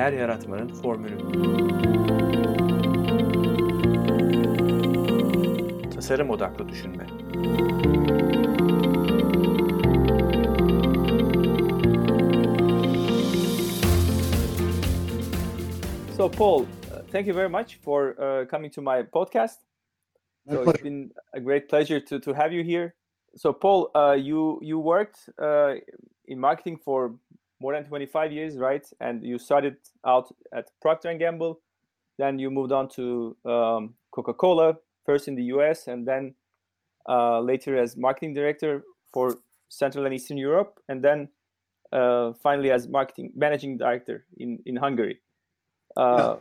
değer yaratmanın formülü. Tasarım odaklı düşünme. So, Paul, uh, thank you very much for uh, coming to my podcast. My so pleasure. it's been a great pleasure to, to have you here. So, Paul, uh, you you worked uh, in marketing for more than 25 years, right? And you started out at Procter and Gamble, then you moved on to um, Coca-Cola, first in the U.S. and then uh, later as marketing director for Central and Eastern Europe, and then uh, finally as marketing managing director in in Hungary. Uh,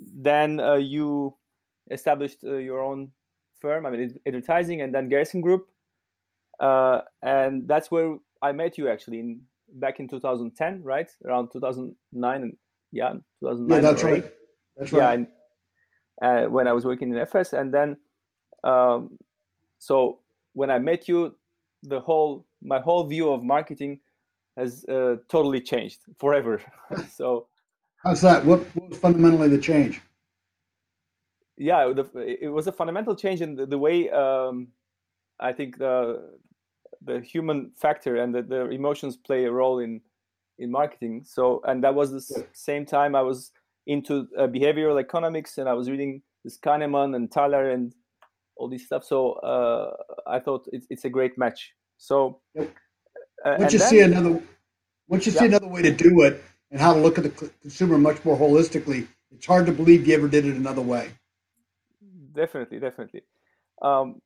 Then uh, you established uh, your own firm, I mean advertising, and then Garrison Group, uh, and that's where I met you actually in back in 2010, right? Around 2009 and yeah, 2009. Yeah, that's right. That's yeah right. and, uh, when i was working in Efes and then um, so when i met you the whole my whole view of marketing has uh, totally changed forever so How's that? What, what was fundamentally the change? yeah the, it was a fundamental change in the, the way um, i think the the human factor and the, the emotions play a role in in marketing so and that was the Yeah. same time i was into uh, behavioral economics and i was reading this kahneman and thaler and all this stuff so uh, i thought it's, it's a great match so Yep. uh, Once you then- see another, once you see another way to do it and how to look at the consumer much more holistically, it's hard to believe you ever did it another way. definitely definitely um,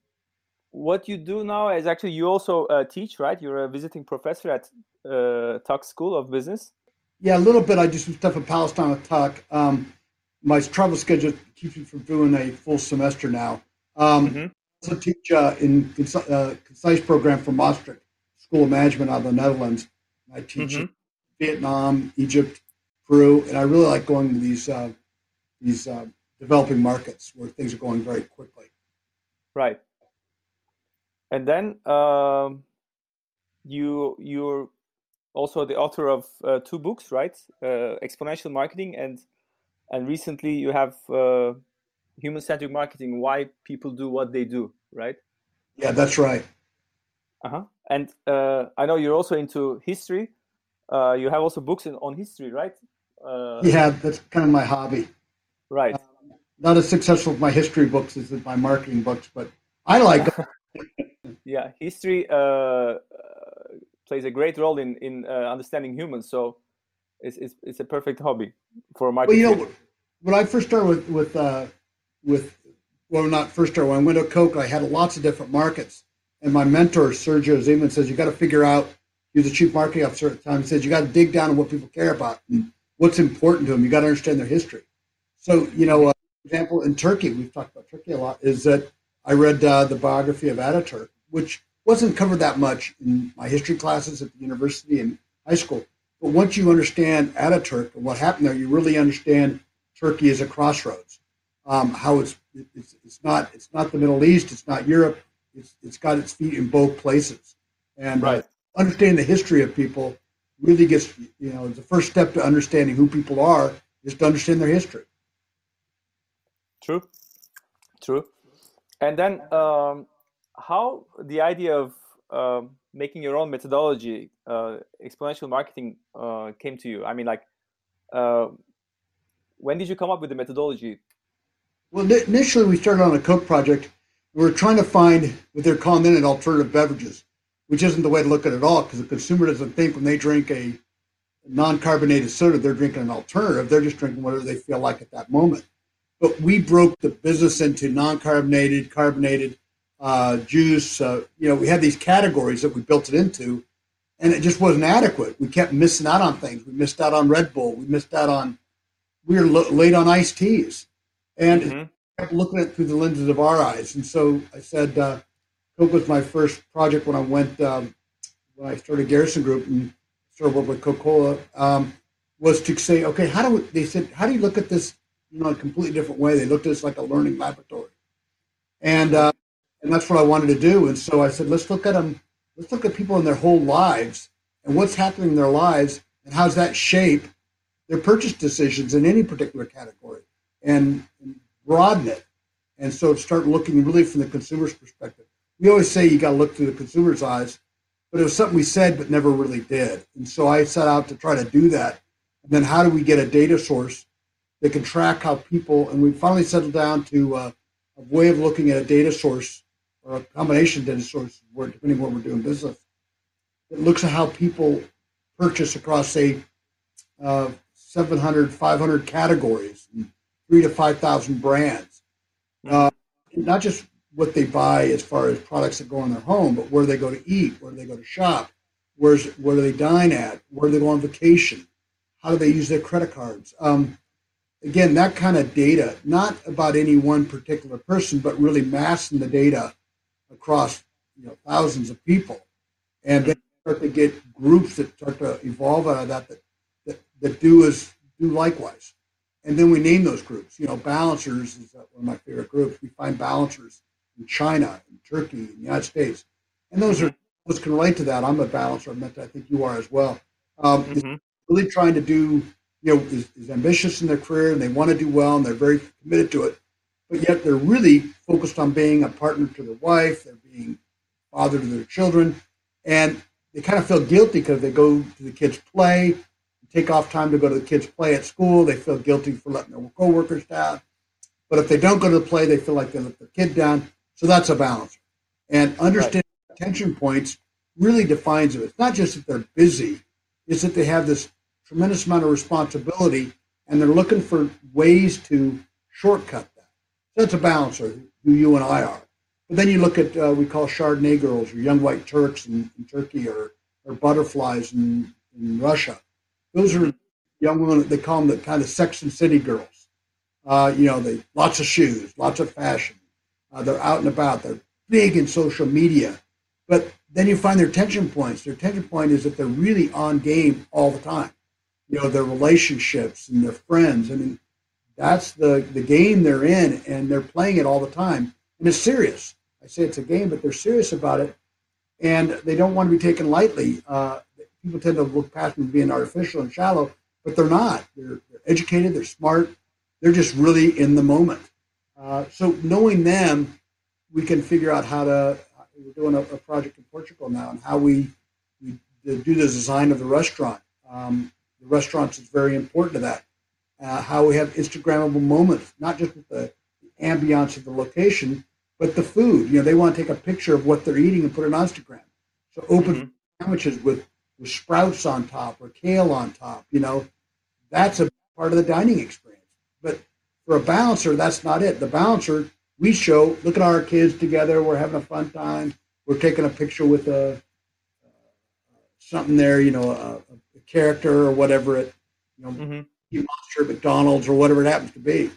what you do now is actually you also uh, teach right you're a visiting professor at uh, Tuck's school of business Yeah, a little bit. I do some stuff in Palestine with Tuck. Um, my travel schedule keeps me from doing a full semester now. Um, Mhm. also teach uh, in conci- uh, concise program for Maastricht School of Management out of the Netherlands. I teach in Vietnam, Egypt, Peru, and I really like going to these uh, these uh, developing markets where things are going very quickly. Right. And then um, you you're also the author of uh, two books, right? Uh, Exponential Marketing and and recently you have uh, Human Centric Marketing: Why People Do What They Do, right? Yeah, that's right. Uh-huh. And uh, I know you're also into history. Uh, you have also books in, on history, right? Uh, Yeah, that's kind of my hobby. Right. Not as successful with my history books as with my marketing books, but I like them. Yeah, history uh, uh, plays a great role in in uh, understanding humans. So it's, it's it's a perfect hobby for a Well, you know, when I first started with with uh, with well, not first started when I went to Coke, I had lots of different markets, and my mentor Sergio Zyman says you got to figure out. He was the chief marketing officer at the time. He says you got to dig down on what people care about and what's important to them. You got to understand their history. So you know, uh, for example, in Turkey, we've talked about Turkey a lot. Is that I read uh, the biography of Ataturk, which wasn't covered that much in my history classes at the university and high school. But once you understand Ataturk and what happened there, you really understand Turkey as a crossroads. Um, how it's, it's it's not it's not the Middle East, it's not Europe. It's it's got its feet in both places, and uh, Right. understanding the history of people really gets you know the first step to understanding who people are is to understand their history. True, true. And then um, how the idea of um, making your own methodology, uh, exponential marketing, uh, came to you? I mean, like, uh, when did you come up with the methodology? Well, ni- initially we started on a Coke project. We were trying to find what they're calling then an alternative beverages, which isn't the way to look at it at all because the consumer doesn't think when they drink a non-carbonated soda they're drinking an alternative. They're just drinking whatever they feel like at that moment. But we broke the business into non-carbonated, carbonated, uh, juice. Uh, you know, we had these categories that we built it into, and it just wasn't adequate. We kept missing out on things. We missed out on Red Bull. We missed out on. We were lo- late on iced teas, and Mhm. kept looking at it through the lenses of our eyes. And so I said, uh, Coke was my first project when I went, um, when I started Garrison Group and started working with Coca-Cola, um, was to say, okay, how do we, they said, how do you look at this, you know, a completely different way? They looked at us like a learning laboratory. And, uh, and that's what I wanted to do. And so I said, let's look at them, let's look at people in their whole lives and what's happening in their lives and how's that shape their purchase decisions in any particular category and, broaden it. And so start looking really from the consumer's perspective. We always say you got to look through the consumer's eyes, but it was something we said but never really did. And so I set out to try to do that. And then how do we get a data source that can track how people, and we finally settled down to uh, a way of looking at a data source or a combination data source, depending on what we're doing business. It looks at how people purchase across, say, uh, 700, 500 categories, three to 5,000 brands. Uh, not just what they buy as far as products that go in their home, but where they go to eat, where they go to shop, where's where do they dine at, where do they go on vacation, how do they use their credit cards. Um, again, that kind of data, not about any one particular person, but really massing the data across you know thousands of people, and then start to get groups that start to evolve out of that that that, that do as do likewise. And then we name those groups. You know, balancers is one of my favorite groups. We find balancers in China, in Turkey, in the United States, and those are those can relate to that. I'm a balancer. I think you are as well. Um, mm-hmm. Really trying to do you know, is, is ambitious in their career and they want to do well and they're very committed to it, but yet they're really focused on being a partner to their wife, they're being father to their children, and they kind of feel guilty because they go to the kids' play, take off time to go to the kids' play at school. They feel guilty for letting their coworkers down. But if they don't go to the play, they feel like they let their kid down. So that's a balance. And understanding right. attention points really defines it. It's not just that they're busy, it's that they have this tremendous amount of responsibility, and they're looking for ways to shortcut that's a balancer, who you and I are. But then you look at uh, we call Chardonnay girls or young white Turks in, in Turkey or, or butterflies in, in Russia. Those are young women. They call them the kind of Sex and City girls. Uh, you know, they lots of shoes, lots of fashion. Uh, they're out and about. They're big in social media. But then you find their tension points. Their tension point is that they're really on game all the time you know their relationships and their friends. I mean, that's the the game they're in, and they're playing it all the time, and it's serious. I say it's a game, but they're serious about it, and they don't want to be taken lightly. Uh, people tend to look past them being artificial and shallow, but they're not. They're, they're educated. They're smart. They're just really in the moment. Uh, so knowing them, we can figure out how to. We're doing a, a project in Portugal now, and how we we do the design of the restaurant. Um, the restaurants is very important to that. Uh, how we have Instagrammable moments, not just with the, ambiance of the location, but the food. You know, they want to take a picture of what they're eating and put it on Instagram. So open mm-hmm. sandwiches with, with sprouts on top or kale on top, you know, that's a part of the dining experience. But for a balancer, that's not it. The balancer, we show, look at our kids together. We're having a fun time. We're taking a picture with a uh, something there, you know, a, character or whatever it, you know, mm-hmm. Monster McDonald's or whatever it happens to be.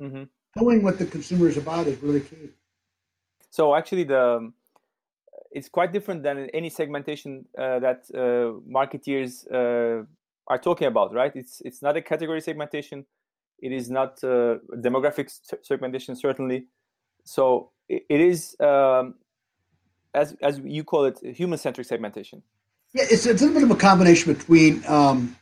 Mm-hmm. Knowing what the consumer is about is really key. So actually, the it's quite different than any segmentation uh, that uh, marketeers uh, are talking about, right? It's it's not a category segmentation. It is not uh, demographic segmentation, certainly. So it, it is, um, as as you call it, human centric segmentation. Yeah, it's, it's a little bit of a combination between um,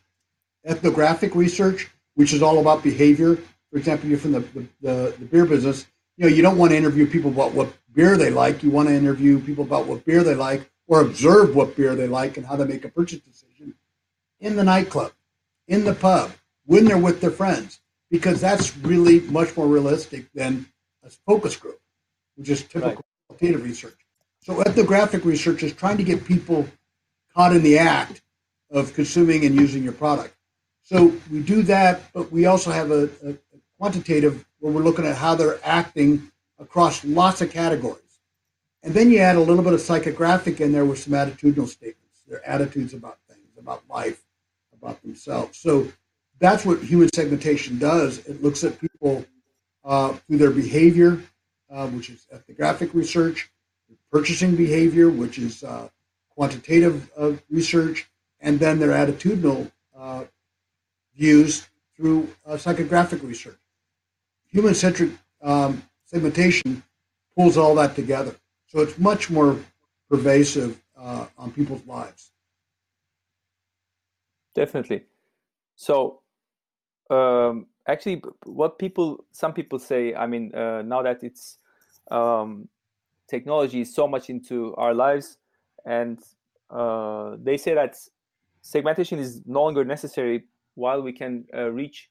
ethnographic research, which is all about behavior. For example, you're from the, the, the, the beer business. You know, you don't want to interview people about what beer they like. You want to interview people about what beer they like or observe what beer they like and how they make a purchase decision in the nightclub, in the pub, when they're with their friends, because that's really much more realistic than a focus group, which is typical right. research. So ethnographic research is trying to get people caught in the act of consuming and using your product. So we do that, but we also have a, a, quantitative where we're looking at how they're acting across lots of categories. And then you add a little bit of psychographic in there with some attitudinal statements, their attitudes about things, about life, about themselves. So that's what human segmentation does. It looks at people uh, through their behavior, uh, which is ethnographic research, purchasing behavior, which is uh, quantitative uh, research, and then their attitudinal views through uh, psychographic research. Human centric um, segmentation pulls all that together. So it's much more pervasive uh, on people's lives. Definitely. So um, actually, what people, some people say, I mean, uh, now that it's um, technology is so much into our lives, and uh, they say that segmentation is no longer necessary while we can uh, reach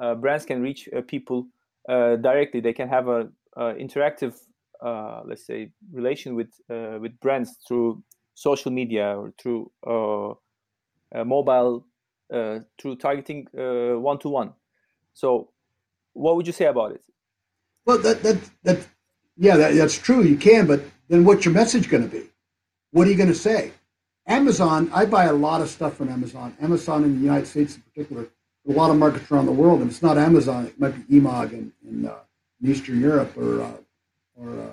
uh, brands can reach uh, people directly. They can have a, a interactive, let's say, relation with with brands through social media or through mobile through targeting one to one. So, what would you say about it? Well, that that that yeah, that, that's true. You can, but then what's your message going to be? What are you going to say? Amazon, I buy a lot of stuff from Amazon. Amazon in the United States, in particular, a lot of markets around the world, and it's not Amazon. It might be eMAG in, in, uh, in Eastern Europe or uh, or uh,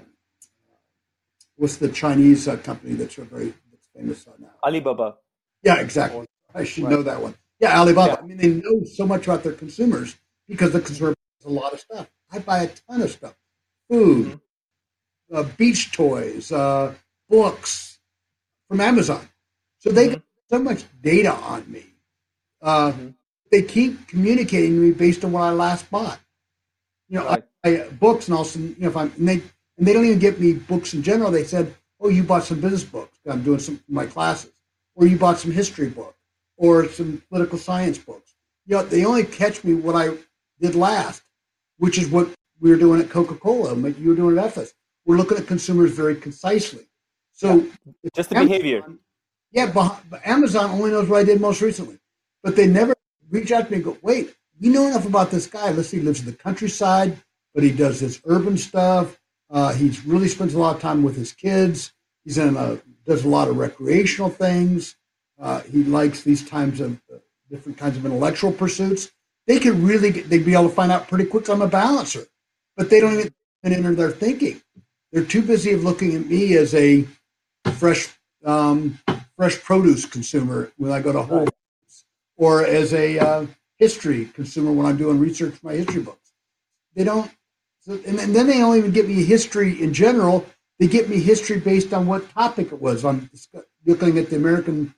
what's the Chinese uh, company that's very that's famous now? Alibaba. Yeah, exactly. I should right. know that one. Yeah, Alibaba. Yeah. I mean, they know so much about their consumers because the consumer buys a lot of stuff. I buy a ton of stuff: food, mm-hmm. uh, beach toys, uh, books from Amazon. So they mm-hmm. so much data on me. Uh, mm-hmm. They keep communicating to me based on what I last bought. You know, right. I, I, books and also, you know, if I'm and they and they don't even get me books in general. They said, "Oh, you bought some business books. I'm doing some my classes, or you bought some history book, or some political science books." You know, they only catch me what I did last, which is what we were doing at Coca Cola, like you were doing at Efes. We're looking at consumers very concisely. So yeah. just the behavior. Yeah, but, Amazon only knows what I did most recently, but they never reach out to me and go, "Wait, we know enough about this guy. Let's see, he lives in the countryside, but he does this urban stuff. Uh, he really spends a lot of time with his kids. He's in a, does a lot of recreational things. Uh, he likes these times of uh, different kinds of intellectual pursuits. They could really get, they'd be able to find out pretty quick I'm a balancer, but they don't even enter their thinking. They're too busy of looking at me as a fresh um, fresh produce consumer when I go to Whole Foods, or as a uh, history consumer when I'm doing research for my history books. They don't, and, then they don't even get me history in general. They get me history based on what topic it was. On looking at the American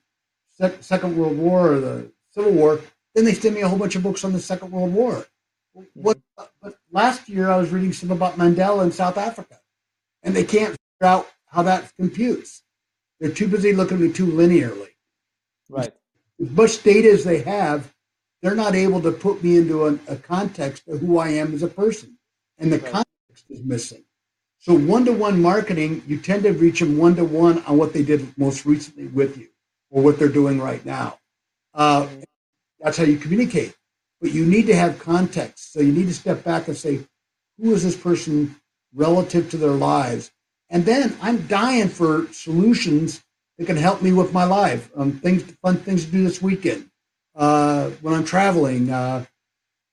Second World War or the Civil War. Then they send me a whole bunch of books on the Second World War. What? But last year I was reading some about Mandela in South Africa, and they can't figure out how that computes. They're too busy looking at me too linearly. Right. As much data as they have, they're not able to put me into a, a context of who I am as a person. And the right. context is missing. So one to one marketing, you tend to reach them one to one on what they did most recently with you or what they're doing right now. Uh, mm-hmm. that's how you communicate. But you need to have context. So you need to step back and say, who is this person relative to their lives? And then I'm dying for solutions that can help me with my life. Um, things, fun things to do this weekend uh, when I'm traveling. Uh,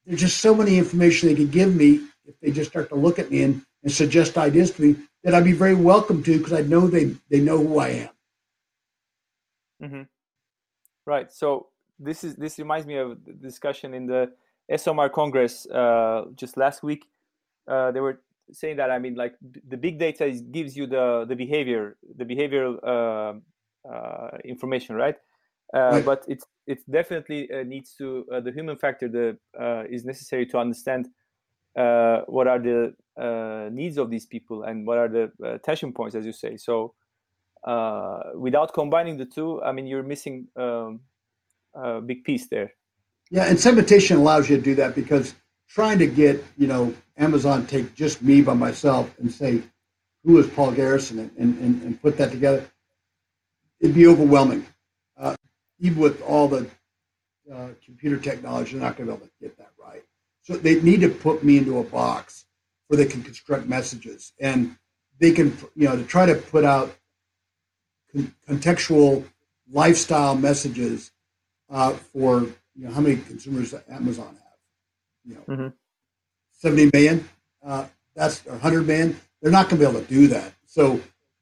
there's just so many information they could give me if they just start to look at me and, and suggest ideas to me that I'd be very welcome to because I know they they know who I am. Mm-hmm. Right. So this is this reminds me of the discussion in the ESOMAR Congress uh, just last week. Uh, they were saying that I mean, like the big data is, gives you the the behavior, the behavioral uh, uh, information, right? Uh, right? But it's it definitely uh, needs to uh, the human factor the uh, is necessary to understand what are the needs of these people and what are the tension points, as you say. So without combining the two, I mean, you're missing um, a big piece there. Yeah, and segmentation allows you to do that because trying to get you know Amazon take just me by myself and say who is Paul Garrison and, and, and put that together, it'd be overwhelming. Uh, even with all the uh, computer technology, they're not going to be able to get that right. So they need to put me into a box where they can construct messages and they can, you know, to try to put out con- contextual lifestyle messages uh, for, you know, how many consumers Amazon have you know, mm-hmm. 70 million, uh, that's 100 million. They're not going to be able to do that. So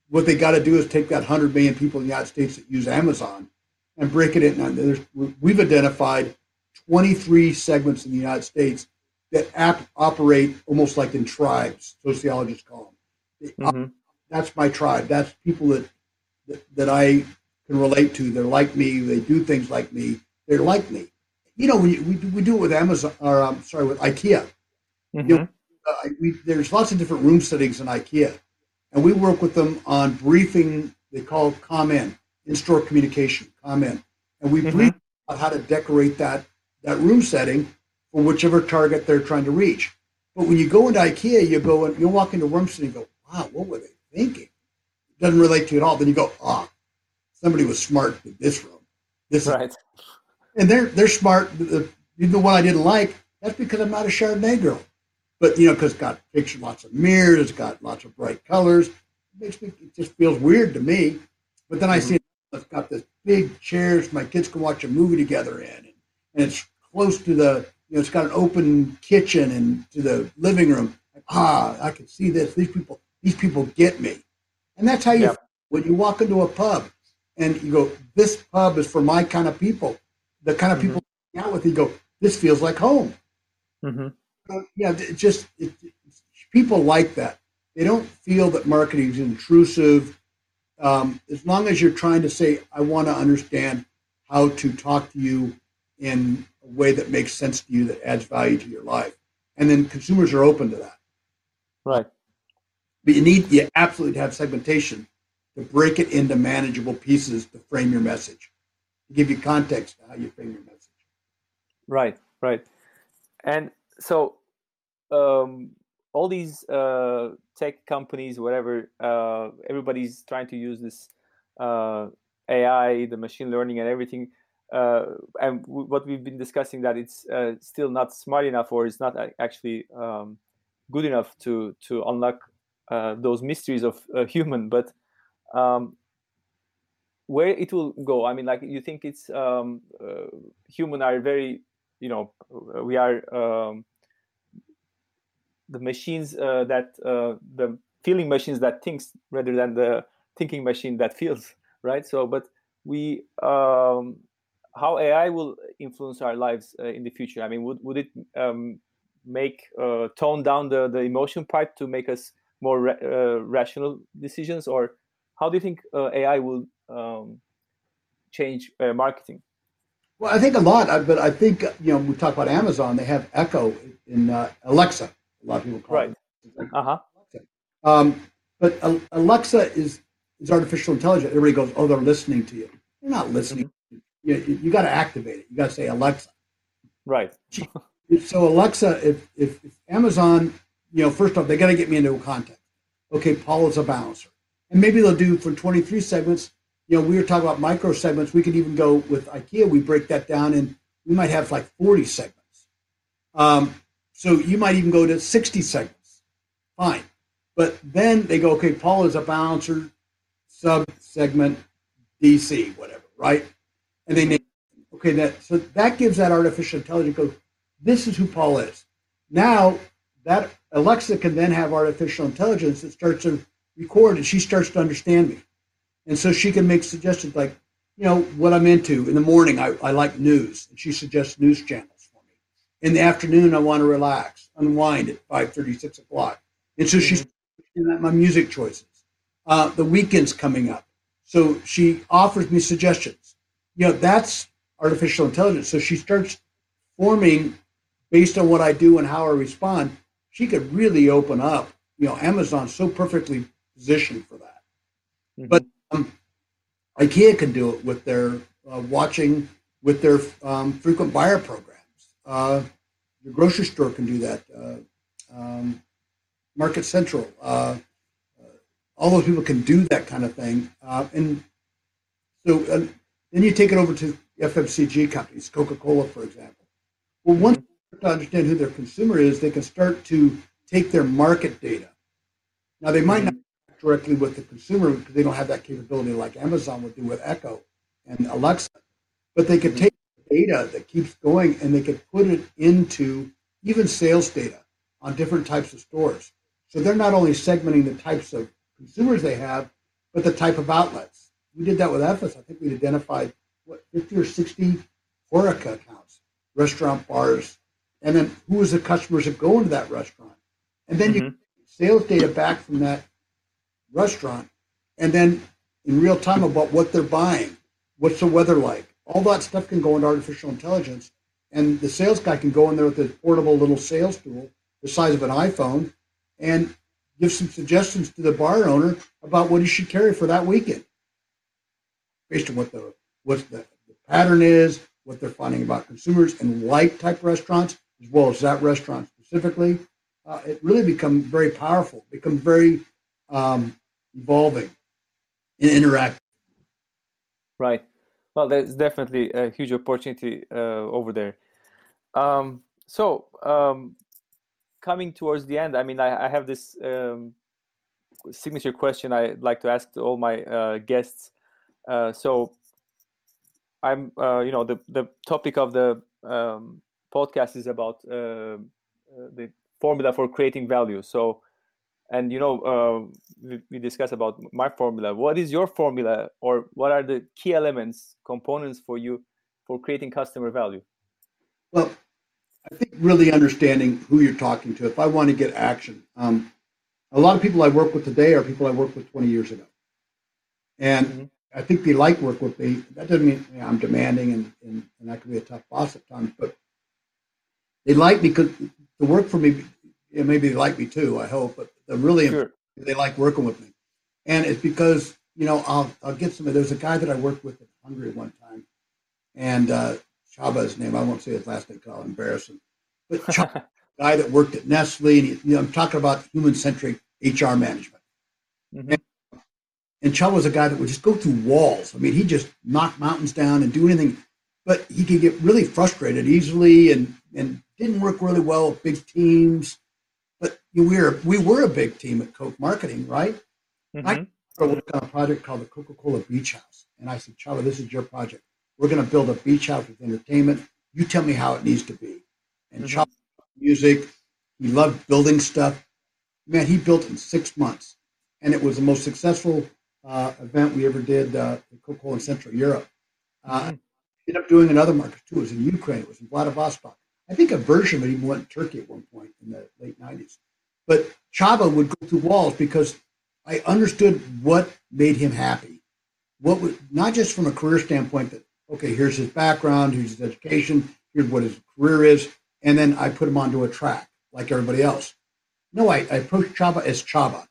what they got to do is take that 100 million people in the United States that use Amazon and break it in. we've identified 23 segments in the United States that ap- operate almost like in tribes. Sociologists call them. Mm-hmm. That's my tribe. That's people that, that that I can relate to. They're like me. They do things like me. They're like me you know, we, we, we do it with Amazon, or um, sorry, with IKEA. Mm-hmm. You know, uh, we, there's lots of different room settings in IKEA, and we work with them on briefing. They call it COM in, in-store communication, COM in, and we mm-hmm. brief about how to decorate that that room setting for whichever target they're trying to reach. But when you go into IKEA, you go and you walk into room setting and go, wow, what were they thinking? It doesn't relate to you at all. Then you go, ah, oh, somebody was smart in this room. This right. Is, and they're they're smart. Even the one I didn't like, that's because I'm not a Chardonnay girl. But you know, because it's got picture, lots of mirrors, it's got lots of bright colors. It makes me it just feels weird to me. But then I mm-hmm. see it's got this big chairs my kids can watch a movie together in, and, and it's close to the you know it's got an open kitchen and to the living room. ah, I can see this. These people, these people get me, and that's how you yep. when you walk into a pub and you go, this pub is for my kind of people the kind of people mm-hmm. out with you go, this feels like home. Mm-hmm. Uh, yeah, it just it, people like that. They don't feel that marketing is intrusive. Um, as long as you're trying to say, I want to understand how to talk to you in a way that makes sense to you, that adds value to your life, and then consumers are open to that. Right. But you need you absolutely have segmentation to break it into manageable pieces to frame your message give you context to how you frame your message. Right, right. And so um, all these uh, tech companies, whatever, uh, everybody's trying to use this uh, AI, the machine learning, and everything. Uh, and w- what we've been discussing that it's uh, still not smart enough, or it's not actually um, good enough to to unlock uh, those mysteries of human. But um, where it will go. I mean like you think it's um, uh, human are very you know uh, we are um, the machines uh, that uh, the feeling machines that thinks rather than the thinking machine that feels right? So but we um, how ai will influence our lives uh, in the future. I mean would, would it um, make uh, tone down the, the emotion part to make us more ra- rational decisions? Or how do you think ai will um, change uh, marketing? Well, I think a lot, uh, but I think you know we talk about Amazon. They have Echo in uh, Alexa. A lot of people call it right. Uh huh. Um, but Alexa is is artificial intelligence. Everybody goes, "Oh, they're listening to you." They're not listening. Mm-hmm. You, you, you got to activate it. You got to say Alexa. Right. so Alexa, if, if, if Amazon, you know, first off, they got to get me into a context. Okay, Paul is a balancer, and maybe they'll do for 23 segments you know, we were talking about micro segments. We could even go with IKEA. We break that down, and we might have like 40 segments. Um, so you might even go to 60 segments. Fine. But then they go, okay, Paul is a balancer, sub segment, DC, whatever, right? And they name, okay, that so that gives that artificial intelligence go, this is who Paul is. Now that Alexa can then have artificial intelligence that starts to record and she starts to understand me. And so she can make suggestions like, you know, what I'm into. In the morning, I, I like news. And she suggests news channels for me. In the afternoon, I want to relax, unwind at 5 6 o'clock. And so she's mm-hmm. my music choices. Uh, the weekend's coming up. So she offers me suggestions. You know, that's artificial intelligence. So she starts forming based on what I do and how I respond. She could really open up. You know, Amazon's so perfectly positioned for that. Mm-hmm. But IKEA can do it with their uh, watching with their um, frequent buyer programs. Uh, the grocery store can do that. Uh, um, Market Central, uh, uh, all those people can do that kind of thing. Uh, and so then you take it over to FMCG companies, Coca-Cola, for example. Well, once to understand who their consumer is, they can start to take their market data. Now, they might not directly with the consumer because they don't have that capability like Amazon would do with Echo and Alexa. But they could take data that keeps going and they could put it into even sales data on different types of stores. So they're not only segmenting the types of consumers they have, but the type of outlets. We did that with Efes. I think we identified what 50 or 60 HoReCa accounts, restaurant bars, and then who is the customers that go into that restaurant. And then mm-hmm. you sales data back from that restaurant, and then in real time about what they're buying, what's the weather like. All that stuff can go into artificial intelligence, and the sales guy can go in there with a portable little sales tool the size of an iPhone and give some suggestions to the bar owner about what he should carry for that weekend based on what the what the, the pattern is, what they're finding about consumers and like type restaurants, as well as that restaurant specifically. Uh, it really becomes very powerful, becomes very um, evolving and interactive. Right. Well, there's definitely a huge opportunity uh, over there. Um, so, um, coming towards the end, I mean, I, I have this um, signature question I'd like to ask to all my uh, guests. Uh, so, I'm, uh, you know, the the topic of the um, podcast is about uh, uh, the formula for creating value. So, and you know uh, we, we discussed about my formula. What is your formula or what are the key elements components for you for creating customer value? Well i think really understanding who you're talking to if i want to get action um, a lot of people i work with today are people i worked with 20 years ago. And mm-hmm. i think they like work with me. That doesn't mean you know, i'm demanding and, and, and that can be a tough boss at times but they like me because to work for me yeah, maybe they like me too. I hope, but they're really sure. they like working with me, and it's because you know I'll I'll get some. There's a guy that I worked with in Hungary one time, and uh, Csaba's name. I won't say his last name. I'll embarrass him. But Csaba, guy that worked at Nestle, and he, you know, I'm talking about human centric HR management. Mm-hmm. And, and Csaba was a guy that would just go through walls. I mean, he just knock mountains down and do anything, but he could get really frustrated easily and and didn't work really well with big teams but we were we were a big team at Coke Marketing, right? Mm-hmm. I worked on a project called the Coca-Cola Beach House, and I said, Charlie, this is your project. We're going to build a beach house with entertainment. You tell me how it needs to be. And mm-hmm. Charlie music. He loved building stuff. Man, he built in six months, and it was the most successful uh, event we ever did uh, at Coca-Cola in Central Europe. Uh, mm-hmm. Ended up doing another market too. It was in Ukraine. It was in Vladivostok. I think a version of it even went to Turkey at one point in the late 90s. But Csaba would go through walls because I understood what made him happy. What was not just from a career standpoint that, okay, here's his background, here's his education, here's what his career is, and then I put him onto a track like everybody else. No, I, I approached Csaba as Csaba.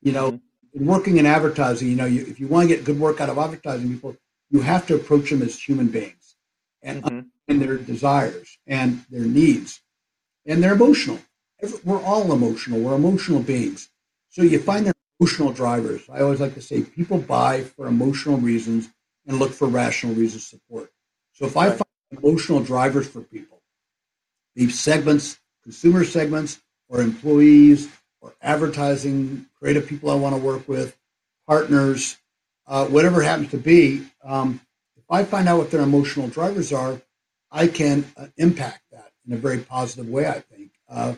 You know, mm-hmm. in working in advertising, you know, you, if you want to get good work out of advertising people, you have to approach them as human beings. And mm-hmm and their desires and their needs. And they're emotional. We're all emotional. We're emotional beings. So you find their emotional drivers. I always like to say people buy for emotional reasons and look for rational reasons support. So if I find emotional drivers for people, these segments, consumer segments, or employees, or advertising, creative people I want to work with, partners, uh, whatever happens to be, um, if I find out what their emotional drivers are, I can uh, impact that in a very positive way. I think uh,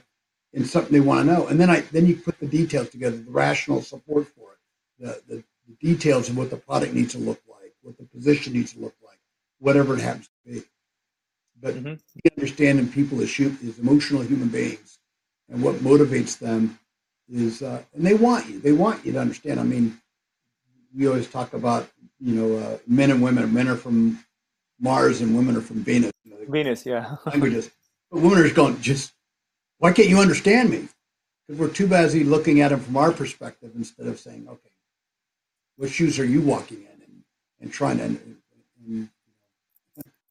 in something they want to know, and then I then you put the details together, the rational support for it, the, the, the details of what the product needs to look like, what the position needs to look like, whatever it happens to be. But mm-hmm. understanding people as, as emotional human beings and what motivates them is, uh, and they want you. They want you to understand. I mean, we always talk about you know uh, men and women. Men are from Mars and women are from Venus. Venus, yeah. languages. But just going, just, why can't you understand me? Because we're too busy looking at them from our perspective instead of saying, okay, what shoes are you walking in? And, and trying to, and, and,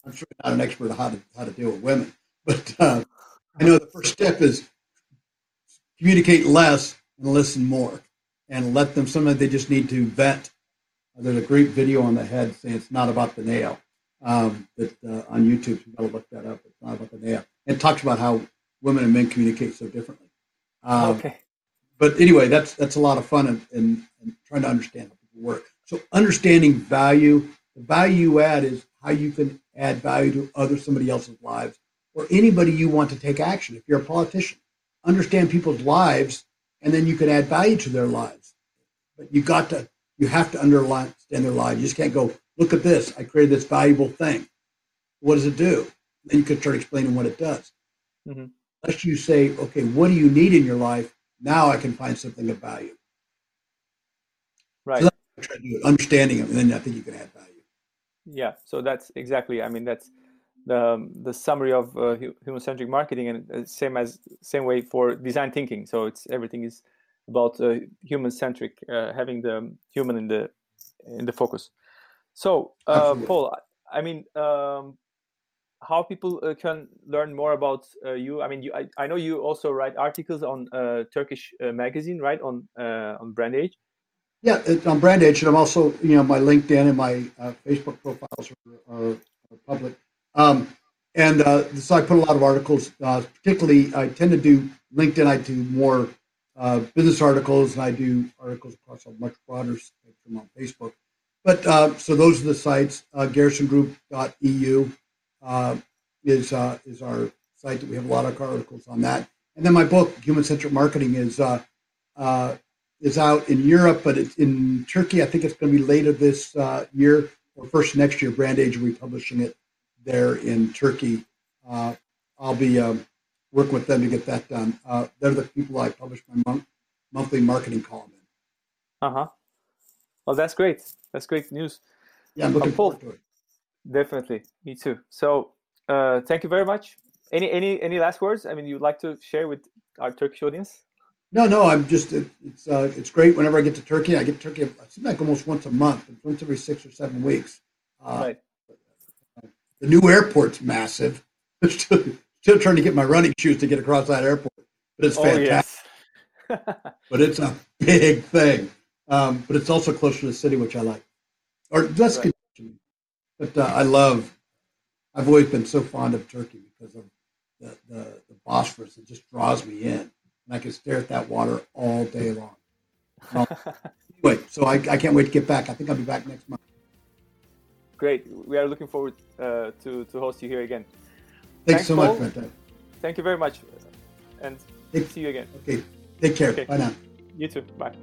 I'm sure not an expert on how to, how to deal with women, but uh, I know the first step is communicate less and listen more and let them, sometimes they just need to vent. There's a great video on the head saying it's not about the nail um, that uh, on YouTube. You got to look that up. It's not about the nail. It talks about how women and men communicate so differently. Um, okay. But anyway, that's that's a lot of fun and, and, and trying to understand how people work. So understanding value, the value you add is how you can add value to other somebody else's lives or anybody you want to take action. If you're a politician, understand people's lives, and then you can add value to their lives. But you got to you have to understand their lives. You just can't go look at this. I created this valuable thing. What does it do? Then you can start explaining what it does. Mm-hmm. Unless you say, okay, what do you need in your life? Now I can find something of value. Right. So try to do it, understanding it, and then I think you can add value. Yeah. So that's exactly. I mean, that's the, the summary of uh, human centric marketing and same as same way for design thinking so it's everything is about uh, human centric uh, having the human in the in the focus so uh, paul i mean um, how people uh, can learn more about you i mean you, I, I, know you also write articles on turkish magazine right on on brand age? Yeah on brand age and i'm also you know my linkedin and my facebook profiles are, are, are public. Um, and uh, so I put a lot of articles, uh, particularly I tend to do LinkedIn, I do more uh, business articles, and I do articles across a much broader spectrum on Facebook. But uh, so those are the sites. Uh, garrisongroup.eu uh, is uh, is our site that we have a lot of articles on that. And then my book, Human Centric Marketing, is uh, uh, is out in Europe, but it's in Turkey. I think it's going to be later this uh, year or first next year. Brand Age will be publishing it there in Turkey. I'll be um, working with them to get that done. They're the people I publish my month, monthly marketing column in. Uh huh. Well, that's great. That's great news. Yeah, I'm looking forward to it. Definitely, me too. So, uh, thank you very much. Any any any last words? I mean, you'd like to share with our Turkish audience? No, no. I'm just it, it's uh, it's great. Whenever I get to Turkey, I get to Turkey. It seems like almost once a month, once every six or seven weeks. Uh, right. The new airport's massive. still, still trying to get my running shoes to get across that airport, but it's fantastic. Oh, yes. but it's a big thing. Um, but it's also closer to the city, which I like. Or less right. But uh, I love. I've always been so fond of Turkey because of the, the, the Bosphorus. It just draws me in, and I can stare at that water all day long. Um, anyway, so I, I can't wait to get back. I think I'll be back next month. Great. We are looking forward uh, to to host you here again. Thanks, Thanks so Paul. much, Brent. Thank you very much, and Take, see you again. Okay. Take care. Okay. Bye now. You too. Bye.